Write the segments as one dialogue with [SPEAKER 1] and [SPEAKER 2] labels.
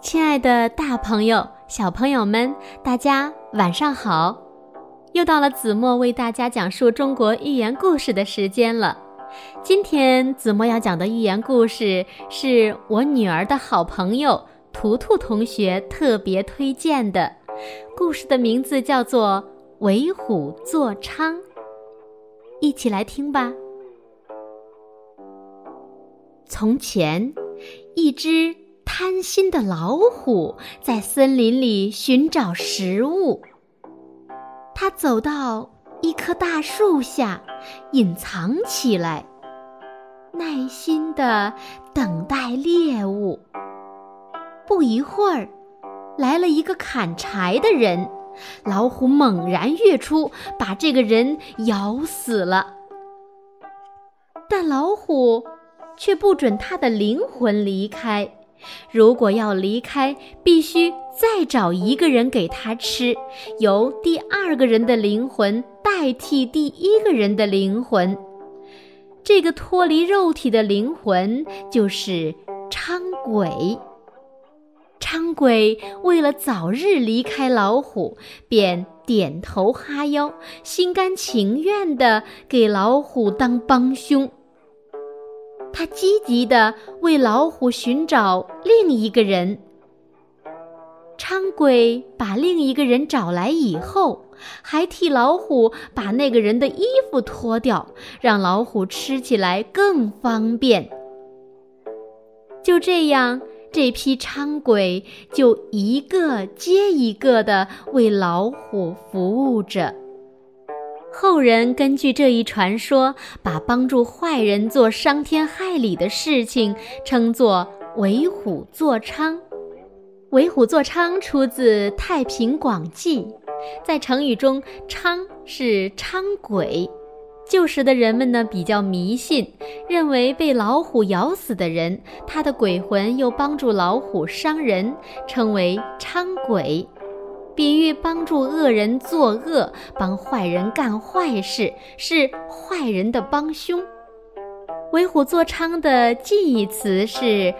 [SPEAKER 1] 亲爱的大朋友、小朋友们，大家晚上好！又到了子墨为大家讲述中国寓言故事的时间了。今天子墨要讲的寓言故事是我女儿的好朋友图图同学特别推荐的，故事的名字叫做《为虎作伥》。一起来听吧。从前，一只贪心的老虎在森林里寻找食物。它走到一棵大树下，隐藏起来，耐心的等待猎物。不一会儿，来了一个砍柴的人，老虎猛然跃出，把这个人咬死了。但老虎。却不准他的灵魂离开。如果要离开，必须再找一个人给他吃，由第二个人的灵魂代替第一个人的灵魂。这个脱离肉体的灵魂就是伥鬼。伥鬼为了早日离开老虎，便点头哈腰，心甘情愿地给老虎当帮凶。他积极地为老虎寻找另一个人。伥鬼把另一个人找来以后，还替老虎把那个人的衣服脱掉，让老虎吃起来更方便。就这样，这批伥鬼就一个接一个地为老虎服务着。后人根据这一传说，把帮助坏人做伤天害理的事情称作“为虎作伥”。“为虎作伥”出自《太平广记》。在成语中，“伥”是伥鬼。旧时的人们呢比较迷信，认为被老虎咬死的人，他的鬼魂又帮助老虎伤人，称为伥鬼。比喻帮助恶人作恶，帮坏人干坏事，是坏人的帮凶。为虎作伥的近义词是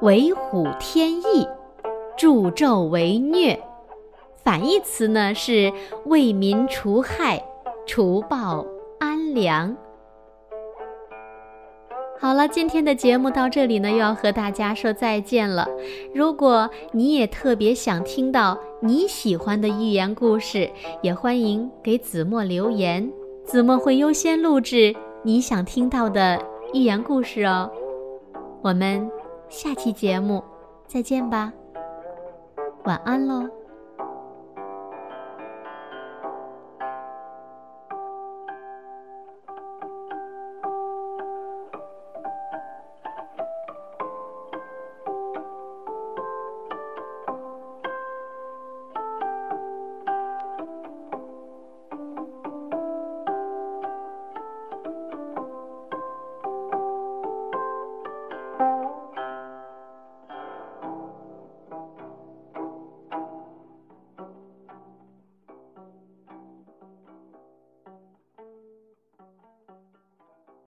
[SPEAKER 1] 为虎添翼，助纣为虐；反义词呢是为民除害，除暴安良。好了，今天的节目到这里呢，又要和大家说再见了。如果你也特别想听到你喜欢的寓言故事，也欢迎给子墨留言，子墨会优先录制你想听到的寓言故事哦。我们下期节目再见吧，晚安喽。